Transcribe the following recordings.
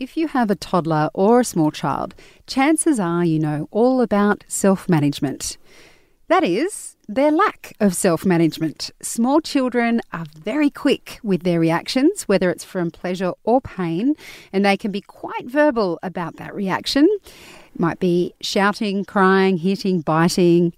if you have a toddler or a small child, chances are you know all about self management. That is, their lack of self management. Small children are very quick with their reactions, whether it's from pleasure or pain, and they can be quite verbal about that reaction. It might be shouting, crying, hitting, biting.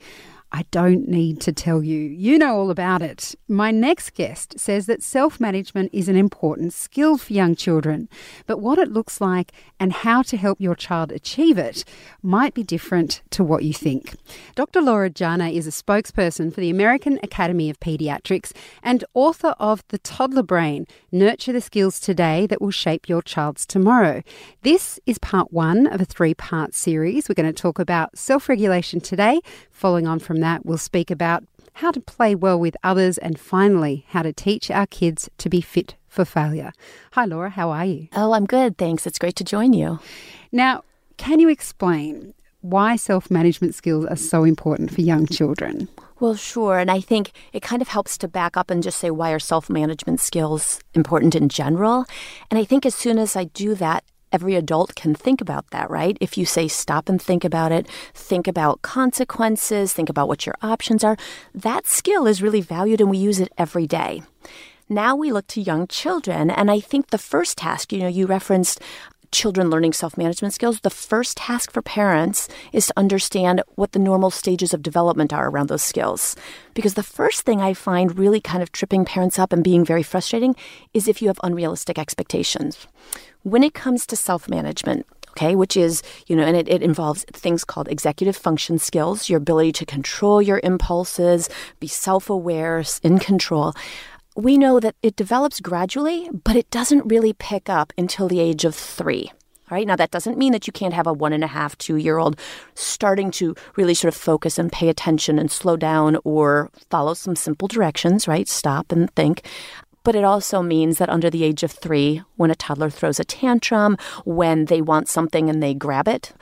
I don't need to tell you. You know all about it. My next guest says that self management is an important skill for young children, but what it looks like and how to help your child achieve it might be different to what you think. Dr. Laura Jana is a spokesperson for the American Academy of Pediatrics and author of The Toddler Brain Nurture the Skills Today That Will Shape Your Child's Tomorrow. This is part one of a three part series. We're going to talk about self regulation today, following on from that, we'll speak about how to play well with others and finally, how to teach our kids to be fit for failure. Hi, Laura, how are you? Oh, I'm good, thanks. It's great to join you. Now, can you explain why self management skills are so important for young children? Well, sure. And I think it kind of helps to back up and just say why are self management skills important in general. And I think as soon as I do that, every adult can think about that, right? If you say stop and think about it, think about consequences, think about what your options are, that skill is really valued and we use it every day. Now we look to young children, and I think the first task, you know, you referenced children learning self management skills, the first task for parents is to understand what the normal stages of development are around those skills. Because the first thing I find really kind of tripping parents up and being very frustrating is if you have unrealistic expectations. When it comes to self management, okay, which is, you know, and it, it involves things called executive function skills, your ability to control your impulses, be self aware, in control. We know that it develops gradually, but it doesn't really pick up until the age of three. All right. Now, that doesn't mean that you can't have a one and a half, two year old starting to really sort of focus and pay attention and slow down or follow some simple directions, right? Stop and think. But it also means that under the age of three, when a toddler throws a tantrum, when they want something and they grab it,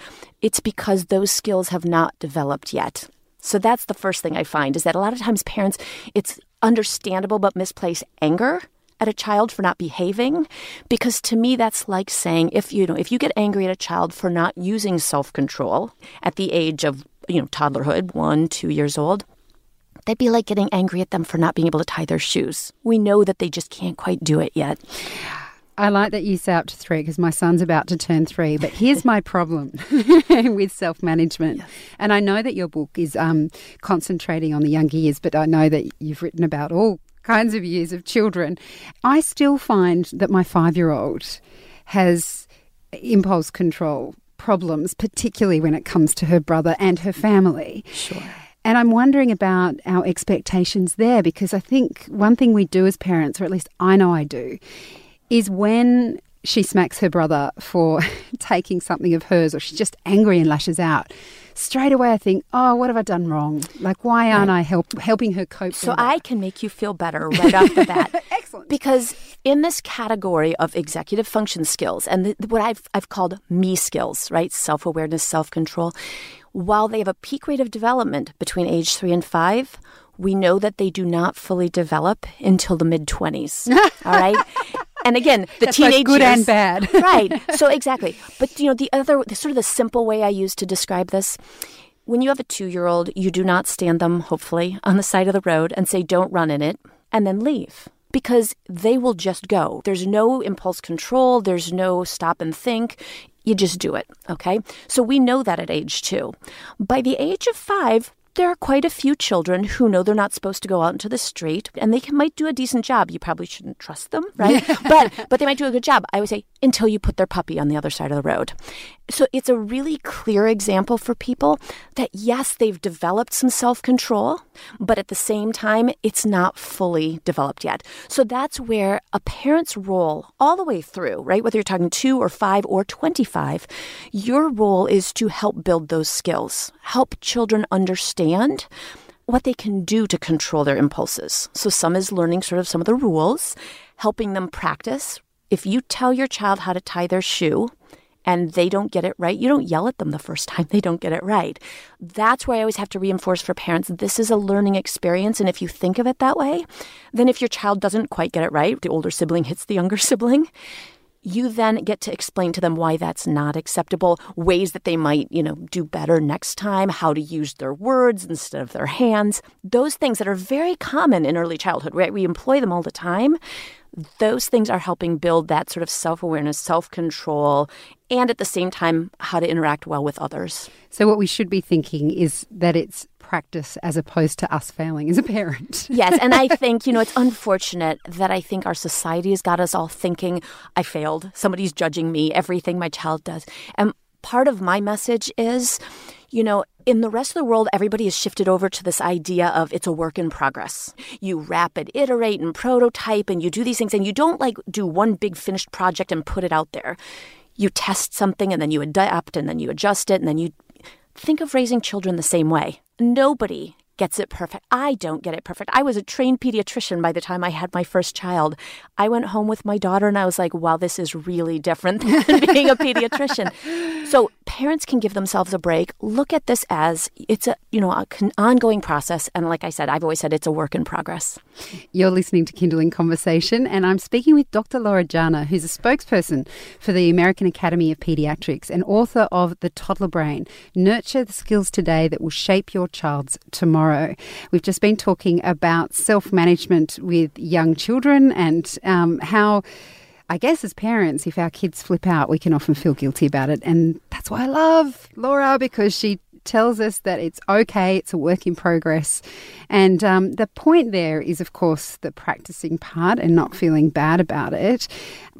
it's because those skills have not developed yet. So that's the first thing I find is that a lot of times parents, it's understandable but misplaced anger at a child for not behaving because to me that's like saying if you know if you get angry at a child for not using self-control at the age of you know toddlerhood 1 2 years old That'd be like getting angry at them for not being able to tie their shoes. We know that they just can't quite do it yet. I like that you say up to three because my son's about to turn three. But here's my problem with self management. Yes. And I know that your book is um, concentrating on the younger years, but I know that you've written about all kinds of years of children. I still find that my five year old has impulse control problems, particularly when it comes to her brother and her family. Sure. And I'm wondering about our expectations there because I think one thing we do as parents, or at least I know I do, is when she smacks her brother for taking something of hers or she's just angry and lashes out straight away I think, oh, what have I done wrong? Like, why aren't. I help, helping her cope? So I can make you feel better right off the bat. Excellent. Because in this category of executive function skills and the, what I've, I've called me skills, right? Self awareness, self control, while they have a peak rate of development between age three and five, we know that they do not fully develop until the mid 20s. all right. And again, the That's teenage good and bad. right. So exactly. But you know, the other the, sort of the simple way I use to describe this when you have a two year old, you do not stand them, hopefully, on the side of the road and say, don't run in it, and then leave. Because they will just go. There's no impulse control. There's no stop and think you just do it. Okay. So we know that at age two. By the age of five, there are quite a few children who know they're not supposed to go out into the street and they can, might do a decent job. You probably shouldn't trust them, right? but but they might do a good job. I would say until you put their puppy on the other side of the road. So it's a really clear example for people that yes, they've developed some self-control, but at the same time it's not fully developed yet. So that's where a parent's role all the way through, right? Whether you're talking 2 or 5 or 25, your role is to help build those skills. Help children understand understand what they can do to control their impulses. So some is learning sort of some of the rules, helping them practice. If you tell your child how to tie their shoe, and they don't get it right, you don't yell at them the first time they don't get it right. That's where I always have to reinforce for parents this is a learning experience. And if you think of it that way, then if your child doesn't quite get it right, the older sibling hits the younger sibling, you then get to explain to them why that's not acceptable, ways that they might, you know, do better next time, how to use their words instead of their hands. Those things that are very common in early childhood, right? We employ them all the time. Those things are helping build that sort of self awareness, self control, and at the same time, how to interact well with others. So, what we should be thinking is that it's practice as opposed to us failing as a parent. yes, and I think, you know, it's unfortunate that I think our society has got us all thinking, I failed. Somebody's judging me, everything my child does. And part of my message is, you know, in the rest of the world, everybody has shifted over to this idea of it's a work in progress. You rapid iterate and prototype and you do these things and you don't like do one big finished project and put it out there. You test something and then you adapt and then you adjust it and then you think of raising children the same way. Nobody gets it perfect. I don't get it perfect. I was a trained pediatrician by the time I had my first child. I went home with my daughter and I was like, wow, this is really different than being a pediatrician. So parents can give themselves a break. Look at this as it's a, you know, an ongoing process. And like I said, I've always said it's a work in progress. You're listening to Kinderling Conversation and I'm speaking with Dr. Laura Jana, who's a spokesperson for the American Academy of Pediatrics and author of The Toddler Brain, Nurture the Skills Today That Will Shape Your Child's Tomorrow. We've just been talking about self management with young children and um, how. I guess as parents, if our kids flip out, we can often feel guilty about it. And that's why I love Laura because she tells us that it's okay, it's a work in progress. And um, the point there is, of course, the practicing part and not feeling bad about it.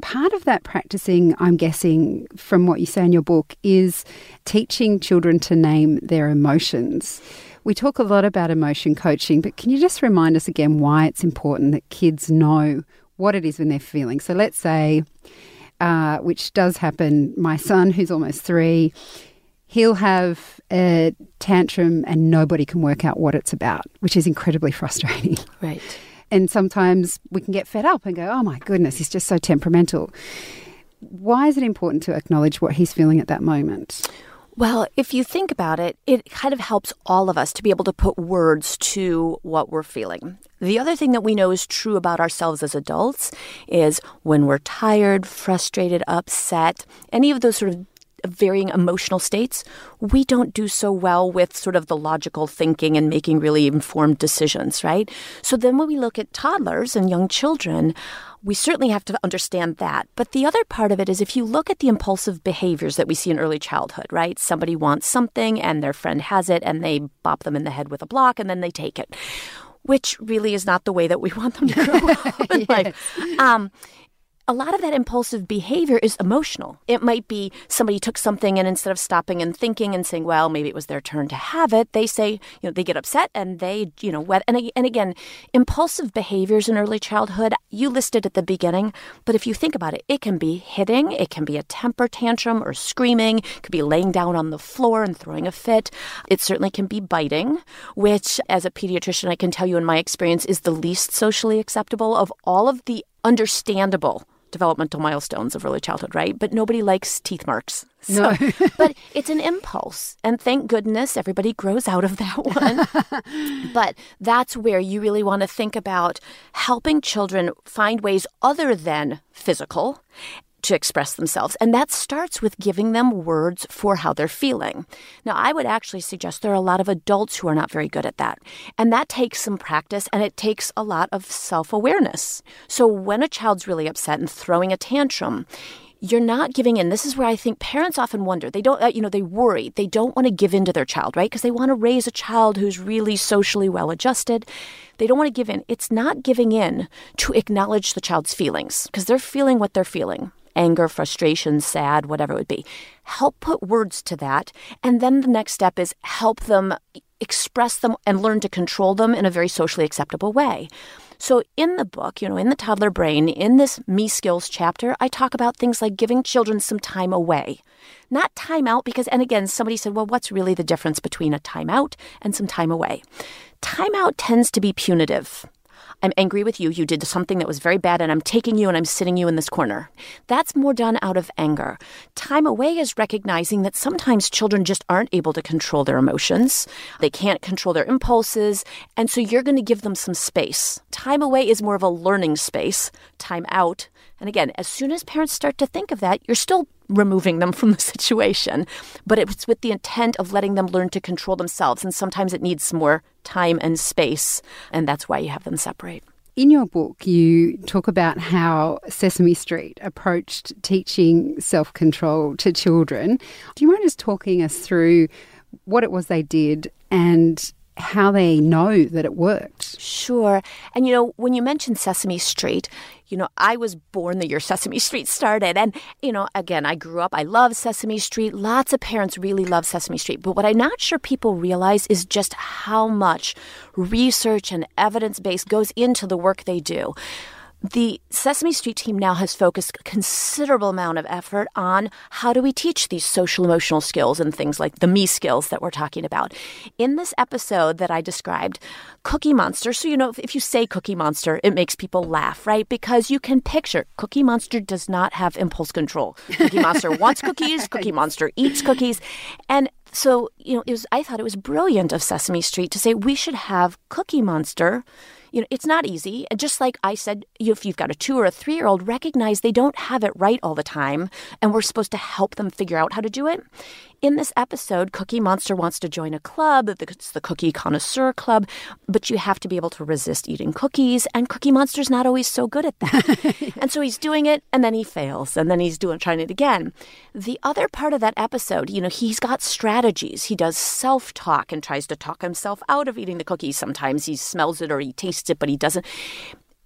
Part of that practicing, I'm guessing, from what you say in your book, is teaching children to name their emotions. We talk a lot about emotion coaching, but can you just remind us again why it's important that kids know what it is when they're feeling? So let's say, uh, which does happen, my son, who's almost three, he'll have a tantrum and nobody can work out what it's about, which is incredibly frustrating. Right. And sometimes we can get fed up and go, oh my goodness, he's just so temperamental. Why is it important to acknowledge what he's feeling at that moment? Well, if you think about it, it kind of helps all of us to be able to put words to what we're feeling. The other thing that we know is true about ourselves as adults is when we're tired, frustrated, upset, any of those sort of varying emotional states, we don't do so well with sort of the logical thinking and making really informed decisions, right? So then when we look at toddlers and young children, we certainly have to understand that. But the other part of it is if you look at the impulsive behaviors that we see in early childhood, right? Somebody wants something and their friend has it and they bop them in the head with a block and then they take it, which really is not the way that we want them to grow up in yes. life. Um, a lot of that impulsive behavior is emotional. It might be somebody took something and instead of stopping and thinking and saying, well, maybe it was their turn to have it, they say, you know, they get upset and they, you know, and, and again, impulsive behaviors in early childhood, you listed at the beginning, but if you think about it, it can be hitting, it can be a temper tantrum or screaming, it could be laying down on the floor and throwing a fit. It certainly can be biting, which as a pediatrician, I can tell you in my experience is the least socially acceptable of all of the understandable developmental milestones of early childhood, right? But nobody likes teeth marks. So, no. but it's an impulse. And thank goodness everybody grows out of that one. but that's where you really want to think about helping children find ways other than physical to express themselves. And that starts with giving them words for how they're feeling. Now, I would actually suggest there are a lot of adults who are not very good at that. And that takes some practice and it takes a lot of self awareness. So when a child's really upset and throwing a tantrum, you're not giving in. This is where I think parents often wonder. They don't, uh, you know, they worry. They don't want to give in to their child, right? Because they want to raise a child who's really socially well adjusted. They don't want to give in. It's not giving in to acknowledge the child's feelings because they're feeling what they're feeling anger, frustration, sad, whatever it would be. Help put words to that. And then the next step is help them express them and learn to control them in a very socially acceptable way. So, in the book, you know, in the toddler brain, in this Me Skills chapter, I talk about things like giving children some time away. Not time out, because, and again, somebody said, well, what's really the difference between a time out and some time away? Time out tends to be punitive. I'm angry with you. You did something that was very bad, and I'm taking you and I'm sitting you in this corner. That's more done out of anger. Time away is recognizing that sometimes children just aren't able to control their emotions. They can't control their impulses. And so you're going to give them some space. Time away is more of a learning space. Time out And again, as soon as parents start to think of that, you're still removing them from the situation, but it's with the intent of letting them learn to control themselves. And sometimes it needs more time and space, and that's why you have them separate. In your book, you talk about how Sesame Street approached teaching self control to children. Do you mind just talking us through what it was they did and how they know that it worked. Sure. And you know, when you mentioned Sesame Street, you know, I was born the year Sesame Street started. And, you know, again, I grew up, I love Sesame Street. Lots of parents really love Sesame Street. But what I'm not sure people realize is just how much research and evidence base goes into the work they do the Sesame Street team now has focused a considerable amount of effort on how do we teach these social emotional skills and things like the me skills that we're talking about. In this episode that I described, Cookie Monster, so you know, if, if you say Cookie Monster, it makes people laugh, right? Because you can picture Cookie Monster does not have impulse control. Cookie Monster wants cookies, Cookie Monster eats cookies. And so, you know, it was I thought it was brilliant of Sesame Street to say we should have Cookie Monster you know, it's not easy. Just like I said, if you've got a two or a three year old, recognize they don't have it right all the time, and we're supposed to help them figure out how to do it. In this episode, Cookie Monster wants to join a club. It's the Cookie Connoisseur Club, but you have to be able to resist eating cookies, and Cookie Monster's not always so good at that. and so he's doing it, and then he fails, and then he's doing trying it again. The other part of that episode, you know, he's got strategies. He does self talk and tries to talk himself out of eating the cookies. Sometimes he smells it or he tastes it, but he doesn't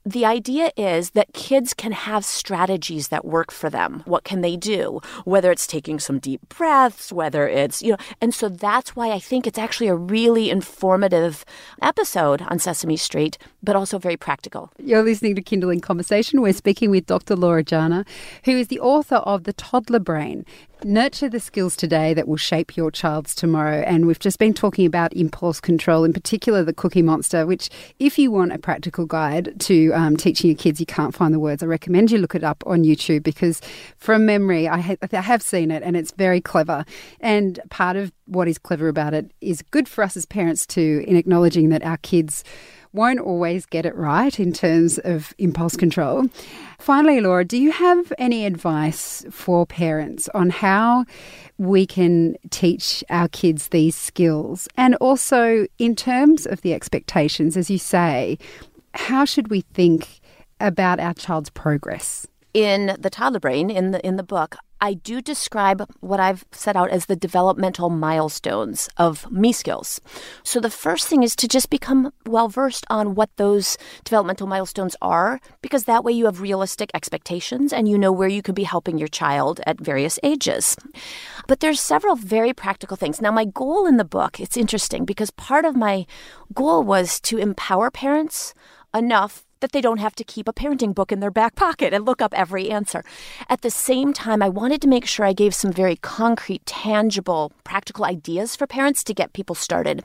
the idea is that kids can have strategies that work for them. What can they do? Whether it's taking some deep breaths, whether it's, you know, and so that's why I think it's actually a really informative episode on Sesame Street, but also very practical. You're listening to Kinderling Conversation. We're speaking with Dr. Laura Jana, who is the author of The Toddler Brain Nurture the skills today that will shape your child's tomorrow. And we've just been talking about impulse control, in particular the Cookie Monster, which, if you want a practical guide to um, teaching your kids, you can't find the words. I recommend you look it up on YouTube because, from memory, I, ha- I have seen it and it's very clever. And part of what is clever about it is good for us as parents to, in acknowledging that our kids won't always get it right in terms of impulse control. Finally, Laura, do you have any advice for parents on how we can teach our kids these skills? And also, in terms of the expectations, as you say, how should we think about our child's progress? In the toddler brain, in the in the book, I do describe what I've set out as the developmental milestones of me skills. So the first thing is to just become well versed on what those developmental milestones are, because that way you have realistic expectations and you know where you could be helping your child at various ages. But there's several very practical things. Now my goal in the book, it's interesting because part of my goal was to empower parents enough that they don't have to keep a parenting book in their back pocket and look up every answer. At the same time, I wanted to make sure I gave some very concrete, tangible, practical ideas for parents to get people started.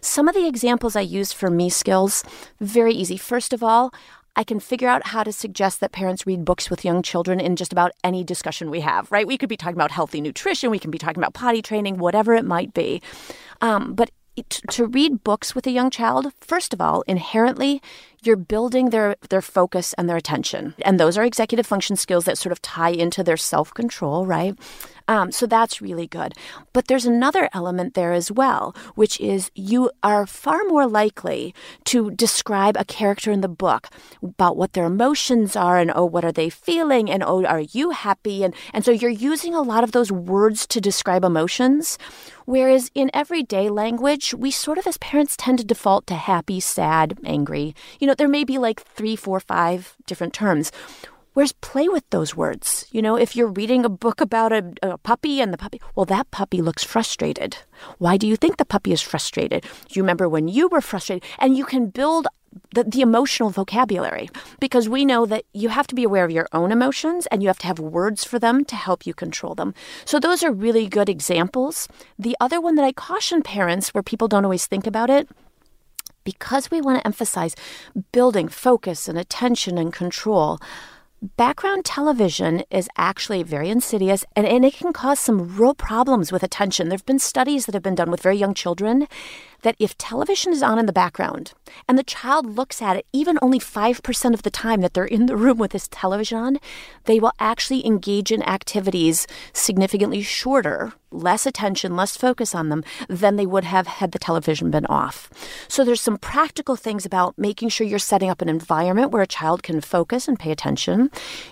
Some of the examples I use for me skills, very easy. First of all, I can figure out how to suggest that parents read books with young children in just about any discussion we have, right? We could be talking about healthy nutrition, we can be talking about potty training, whatever it might be. Um, but to read books with a young child, first of all, inherently, you're building their, their focus and their attention. And those are executive function skills that sort of tie into their self control, right? Um, so that's really good. But there's another element there as well, which is you are far more likely to describe a character in the book about what their emotions are and oh, what are they feeling and oh, are you happy? And, and so you're using a lot of those words to describe emotions. Whereas in everyday language, we sort of as parents tend to default to happy, sad, angry. You know, know, there may be like three, four, five different terms. Whereas play with those words. You know, if you're reading a book about a, a, puppy and the puppy, well, that puppy looks frustrated. Why do you think the puppy is frustrated? Do you remember when you were frustrated? And you can build the, the emotional vocabulary because we know that you have to be aware of your own emotions and you have to have words for them to help you control them. So, those are really good examples. The other one that I caution parents where people don't always think about it because we want to emphasize building focus and attention and control, background television is actually very insidious and, and it can cause some real problems with attention. There have been studies that have been done with very young children that if television is on in the background and the child looks at it even only 5% of the time that they're in the room with this television on, they will actually engage in activities significantly shorter, less attention, less focus on them than they would have had the television been off. So there's some practical things about making sure you're setting up an environment where a child can focus and pay attention.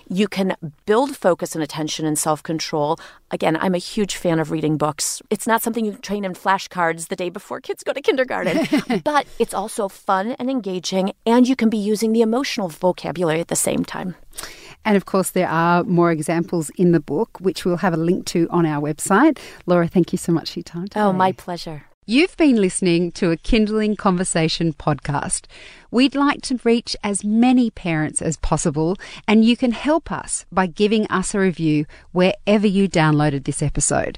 You can build focus and attention and self-control. Again, I'm a huge fan of reading books. It's not something you train in flashcards the day before kids go to kindergarten, but it's also fun and engaging, and you can be using the emotional vocabulary at the same time. And of course, there are more examples in the book, which we'll have a link to on our website. Laura, thank you so much for your time today. Oh, my pleasure. You've been listening to a Kinderling Conversation podcast. We'd like to reach as many parents as possible, and you can help us by giving us a review wherever you downloaded this episode.